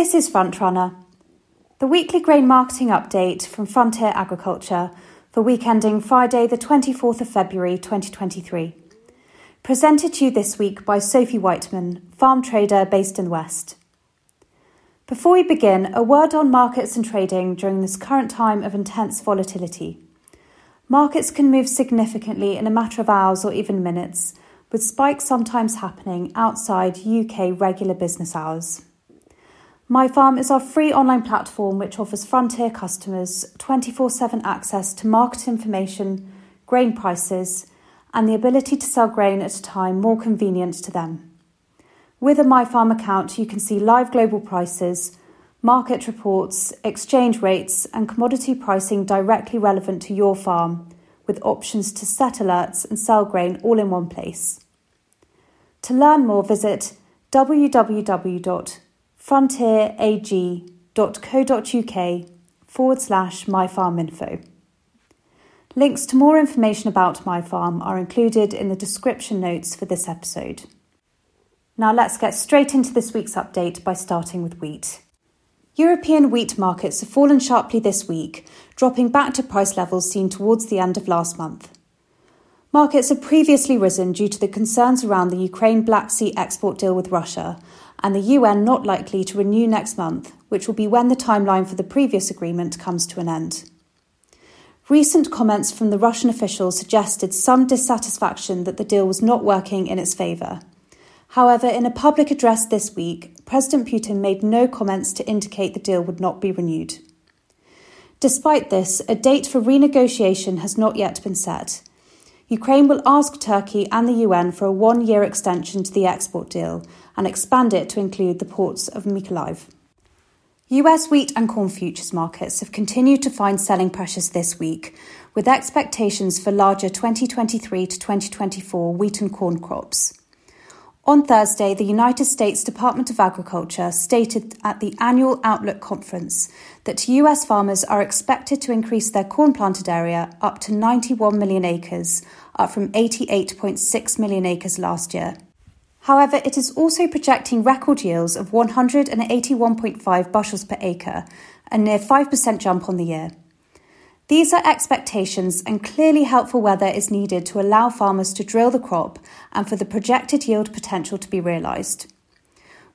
This is Frontrunner, the weekly grain marketing update from Frontier Agriculture for week ending Friday, the 24th of February 2023. Presented to you this week by Sophie Whiteman, farm trader based in the West. Before we begin, a word on markets and trading during this current time of intense volatility. Markets can move significantly in a matter of hours or even minutes, with spikes sometimes happening outside UK regular business hours. My Farm is our free online platform which offers Frontier customers 24 7 access to market information, grain prices, and the ability to sell grain at a time more convenient to them. With a MyFarm account, you can see live global prices, market reports, exchange rates, and commodity pricing directly relevant to your farm, with options to set alerts and sell grain all in one place. To learn more, visit www.frontierag.co.uk forward slash myfarminfo. Links to more information about My Farm are included in the description notes for this episode. Now let's get straight into this week's update by starting with wheat. European wheat markets have fallen sharply this week, dropping back to price levels seen towards the end of last month. Markets had previously risen due to the concerns around the Ukraine Black Sea export deal with Russia and the UN not likely to renew next month, which will be when the timeline for the previous agreement comes to an end. Recent comments from the Russian officials suggested some dissatisfaction that the deal was not working in its favour. However, in a public address this week, President Putin made no comments to indicate the deal would not be renewed. Despite this, a date for renegotiation has not yet been set. Ukraine will ask Turkey and the UN for a one year extension to the export deal and expand it to include the ports of Mykolaiv. US wheat and corn futures markets have continued to find selling pressures this week, with expectations for larger 2023 to 2024 wheat and corn crops. On Thursday, the United States Department of Agriculture stated at the annual Outlook conference that US farmers are expected to increase their corn planted area up to 91 million acres, up from 88.6 million acres last year. However, it is also projecting record yields of 181.5 bushels per acre, a near 5% jump on the year. These are expectations, and clearly helpful weather is needed to allow farmers to drill the crop and for the projected yield potential to be realised.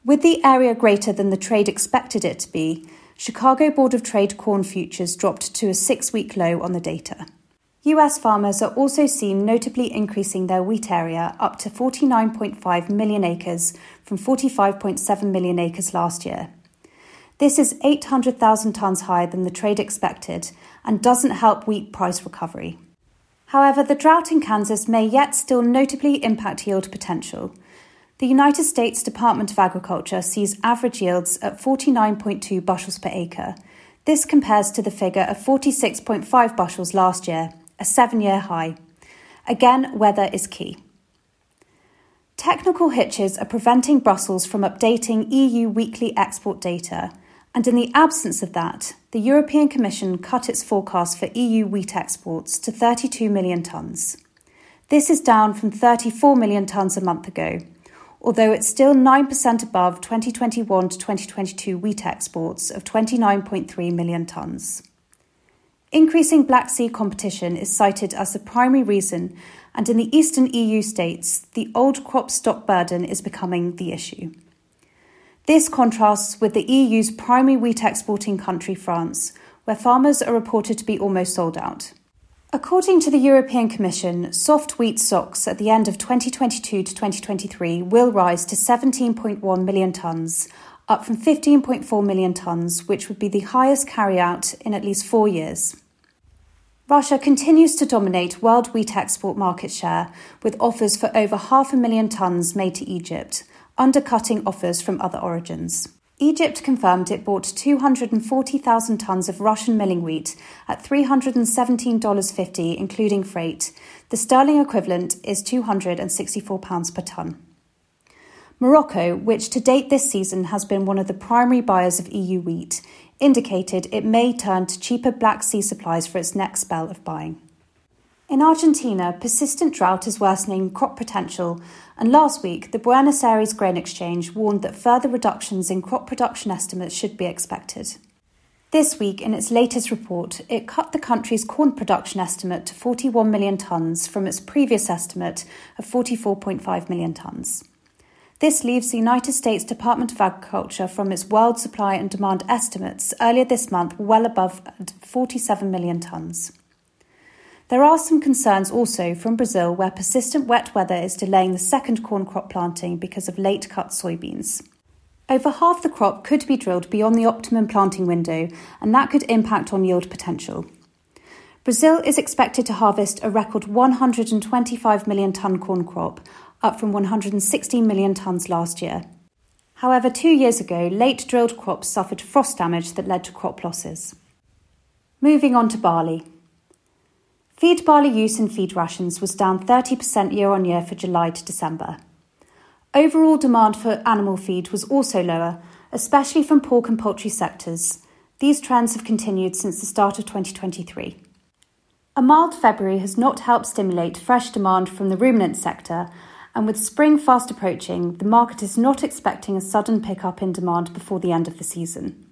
With the area greater than the trade expected it to be, Chicago Board of Trade corn futures dropped to a six week low on the data. US farmers are also seen notably increasing their wheat area up to 49.5 million acres from 45.7 million acres last year. This is 800,000 tonnes higher than the trade expected and doesn't help wheat price recovery. However, the drought in Kansas may yet still notably impact yield potential. The United States Department of Agriculture sees average yields at 49.2 bushels per acre. This compares to the figure of 46.5 bushels last year, a seven year high. Again, weather is key. Technical hitches are preventing Brussels from updating EU weekly export data, and in the absence of that, the European Commission cut its forecast for EU wheat exports to 32 million tonnes. This is down from 34 million tonnes a month ago, although it's still 9% above 2021 to 2022 wheat exports of 29.3 million tonnes. Increasing Black Sea competition is cited as the primary reason, and in the eastern EU states, the old crop stock burden is becoming the issue. This contrasts with the EU's primary wheat exporting country, France, where farmers are reported to be almost sold out. According to the European Commission, soft wheat stocks at the end of 2022 to 2023 will rise to 17.1 million tonnes, up from 15.4 million tonnes, which would be the highest carryout in at least four years. Russia continues to dominate world wheat export market share, with offers for over half a million tonnes made to Egypt, undercutting offers from other origins. Egypt confirmed it bought 240,000 tonnes of Russian milling wheat at $317.50, including freight. The sterling equivalent is £264 per tonne. Morocco, which to date this season has been one of the primary buyers of EU wheat, indicated it may turn to cheaper Black Sea supplies for its next spell of buying. In Argentina, persistent drought is worsening crop potential, and last week the Buenos Aires Grain Exchange warned that further reductions in crop production estimates should be expected. This week, in its latest report, it cut the country's corn production estimate to 41 million tonnes from its previous estimate of 44.5 million tonnes. This leaves the United States Department of Agriculture from its world supply and demand estimates earlier this month well above 47 million tonnes. There are some concerns also from Brazil, where persistent wet weather is delaying the second corn crop planting because of late cut soybeans. Over half the crop could be drilled beyond the optimum planting window, and that could impact on yield potential. Brazil is expected to harvest a record 125 million tonne corn crop, up from 116 million tonnes last year. However, two years ago, late drilled crops suffered frost damage that led to crop losses. Moving on to barley. Feed barley use in feed rations was down 30% year on year for July to December. Overall demand for animal feed was also lower, especially from pork and poultry sectors. These trends have continued since the start of 2023. A mild February has not helped stimulate fresh demand from the ruminant sector, and with spring fast approaching, the market is not expecting a sudden pickup in demand before the end of the season.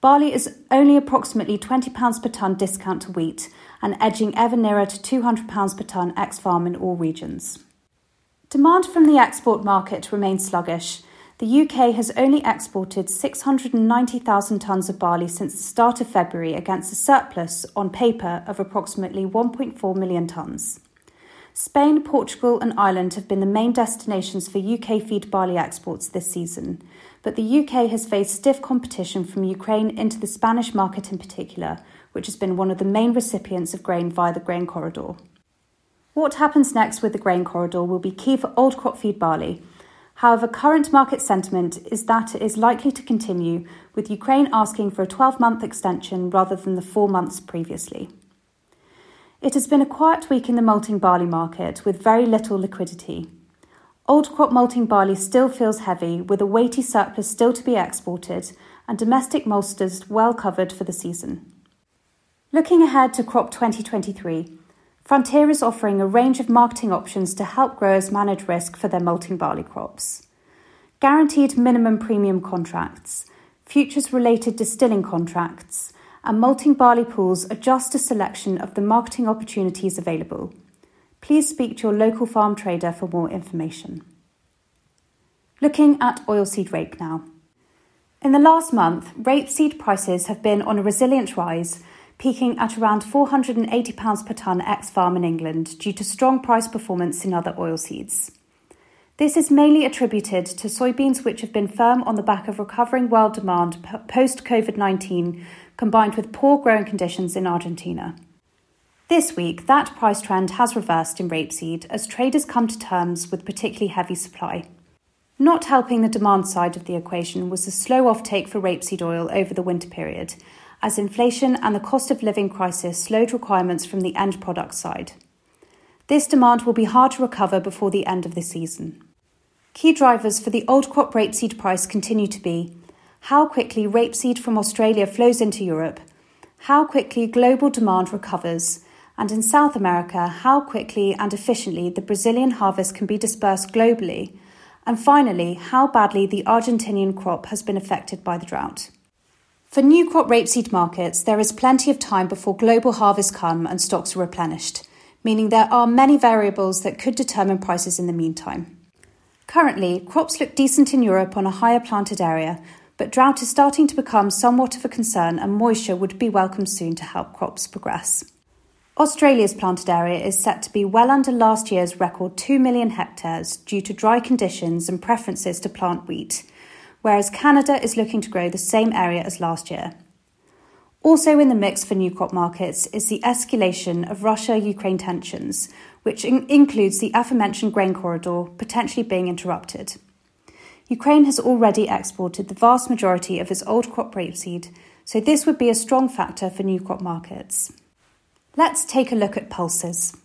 Barley is only approximately £20 per tonne discount to wheat and edging ever nearer to £200 per tonne ex farm in all regions. Demand from the export market remains sluggish. The UK has only exported 690,000 tonnes of barley since the start of February against a surplus on paper of approximately 1.4 million tonnes. Spain, Portugal, and Ireland have been the main destinations for UK feed barley exports this season, but the UK has faced stiff competition from Ukraine into the Spanish market in particular, which has been one of the main recipients of grain via the grain corridor. What happens next with the grain corridor will be key for old crop feed barley. However, current market sentiment is that it is likely to continue, with Ukraine asking for a 12 month extension rather than the four months previously. It has been a quiet week in the malting barley market with very little liquidity. Old crop malting barley still feels heavy, with a weighty surplus still to be exported, and domestic maltsters well covered for the season. Looking ahead to crop 2023, Frontier is offering a range of marketing options to help growers manage risk for their malting barley crops. Guaranteed minimum premium contracts, futures related distilling contracts, and malting barley pools are just a selection of the marketing opportunities available please speak to your local farm trader for more information. Looking at oilseed rape now. In the last month, rapeseed prices have been on a resilient rise, peaking at around £480 per tonne ex farm in England due to strong price performance in other oilseeds. This is mainly attributed to soybeans, which have been firm on the back of recovering world demand post COVID 19, combined with poor growing conditions in Argentina. This week, that price trend has reversed in rapeseed as traders come to terms with particularly heavy supply. Not helping the demand side of the equation was the slow offtake for rapeseed oil over the winter period, as inflation and the cost of living crisis slowed requirements from the end product side. This demand will be hard to recover before the end of the season. Key drivers for the old crop rapeseed price continue to be how quickly rapeseed from Australia flows into Europe, how quickly global demand recovers, and in South America, how quickly and efficiently the Brazilian harvest can be dispersed globally, and finally, how badly the Argentinian crop has been affected by the drought. For new crop rapeseed markets, there is plenty of time before global harvests come and stocks are replenished, meaning there are many variables that could determine prices in the meantime. Currently, crops look decent in Europe on a higher planted area, but drought is starting to become somewhat of a concern and moisture would be welcome soon to help crops progress. Australia's planted area is set to be well under last year's record 2 million hectares due to dry conditions and preferences to plant wheat, whereas Canada is looking to grow the same area as last year. Also in the mix for new crop markets is the escalation of Russia Ukraine tensions, which in- includes the aforementioned grain corridor potentially being interrupted. Ukraine has already exported the vast majority of its old crop rapeseed, so this would be a strong factor for new crop markets. Let's take a look at pulses.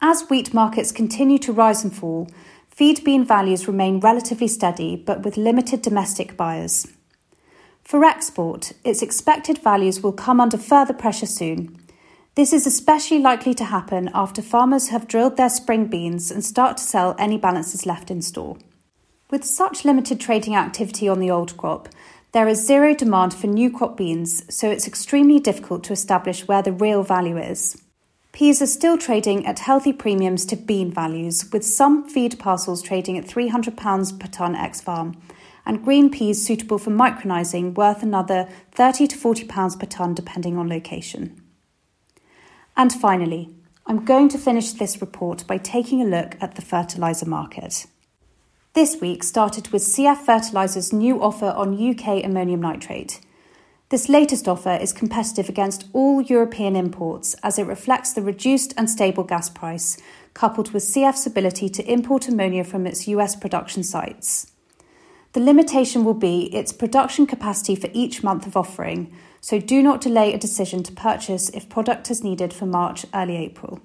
As wheat markets continue to rise and fall, feed bean values remain relatively steady but with limited domestic buyers. For export, its expected values will come under further pressure soon. This is especially likely to happen after farmers have drilled their spring beans and start to sell any balances left in store. With such limited trading activity on the old crop, there is zero demand for new crop beans, so it's extremely difficult to establish where the real value is. Peas are still trading at healthy premiums to bean values, with some feed parcels trading at £300 per tonne ex farm, and green peas suitable for micronising worth another £30 to £40 per tonne depending on location. And finally, I'm going to finish this report by taking a look at the fertiliser market. This week started with CF Fertilisers' new offer on UK ammonium nitrate. This latest offer is competitive against all European imports as it reflects the reduced and stable gas price, coupled with CF's ability to import ammonia from its US production sites. The limitation will be its production capacity for each month of offering, so do not delay a decision to purchase if product is needed for March, early April.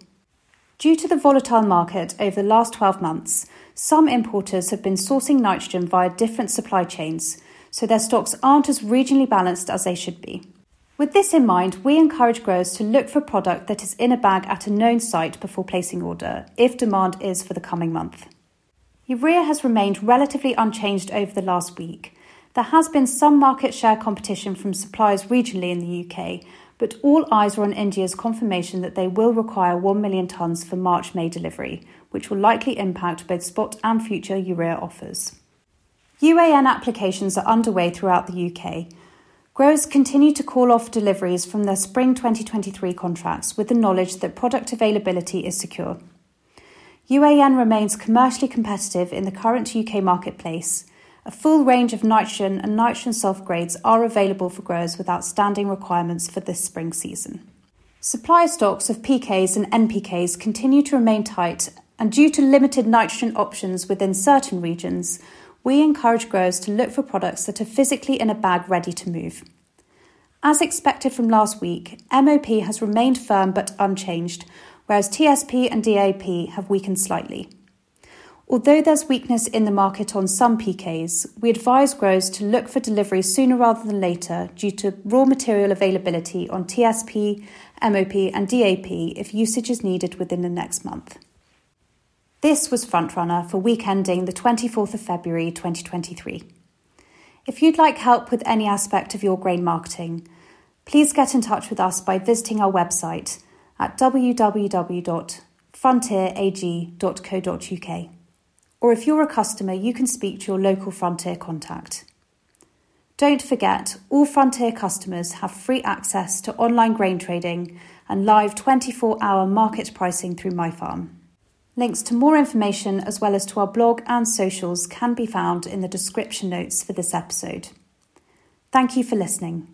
Due to the volatile market over the last 12 months, some importers have been sourcing nitrogen via different supply chains, so their stocks aren't as regionally balanced as they should be. With this in mind, we encourage growers to look for product that is in a bag at a known site before placing order, if demand is for the coming month. Urea has remained relatively unchanged over the last week. There has been some market share competition from suppliers regionally in the UK, but all eyes are on India's confirmation that they will require 1 million tonnes for March May delivery, which will likely impact both spot and future urea offers. UAN applications are underway throughout the UK. Growers continue to call off deliveries from their spring 2023 contracts with the knowledge that product availability is secure. UAN remains commercially competitive in the current UK marketplace. A full range of nitrogen and nitrogen sulfur grades are available for growers with outstanding requirements for this spring season. Supply stocks of PKs and NPKs continue to remain tight and due to limited nitrogen options within certain regions, we encourage growers to look for products that are physically in a bag ready to move. As expected from last week, MOP has remained firm but unchanged, whereas TSP and DAP have weakened slightly. Although there's weakness in the market on some PKs, we advise growers to look for delivery sooner rather than later due to raw material availability on TSP, MOP, and DAP if usage is needed within the next month. This was Frontrunner for week ending the 24th of February 2023. If you'd like help with any aspect of your grain marketing, please get in touch with us by visiting our website at www.frontierag.co.uk. Or if you're a customer, you can speak to your local Frontier contact. Don't forget, all Frontier customers have free access to online grain trading and live 24 hour market pricing through MyFarm. Links to more information as well as to our blog and socials can be found in the description notes for this episode. Thank you for listening.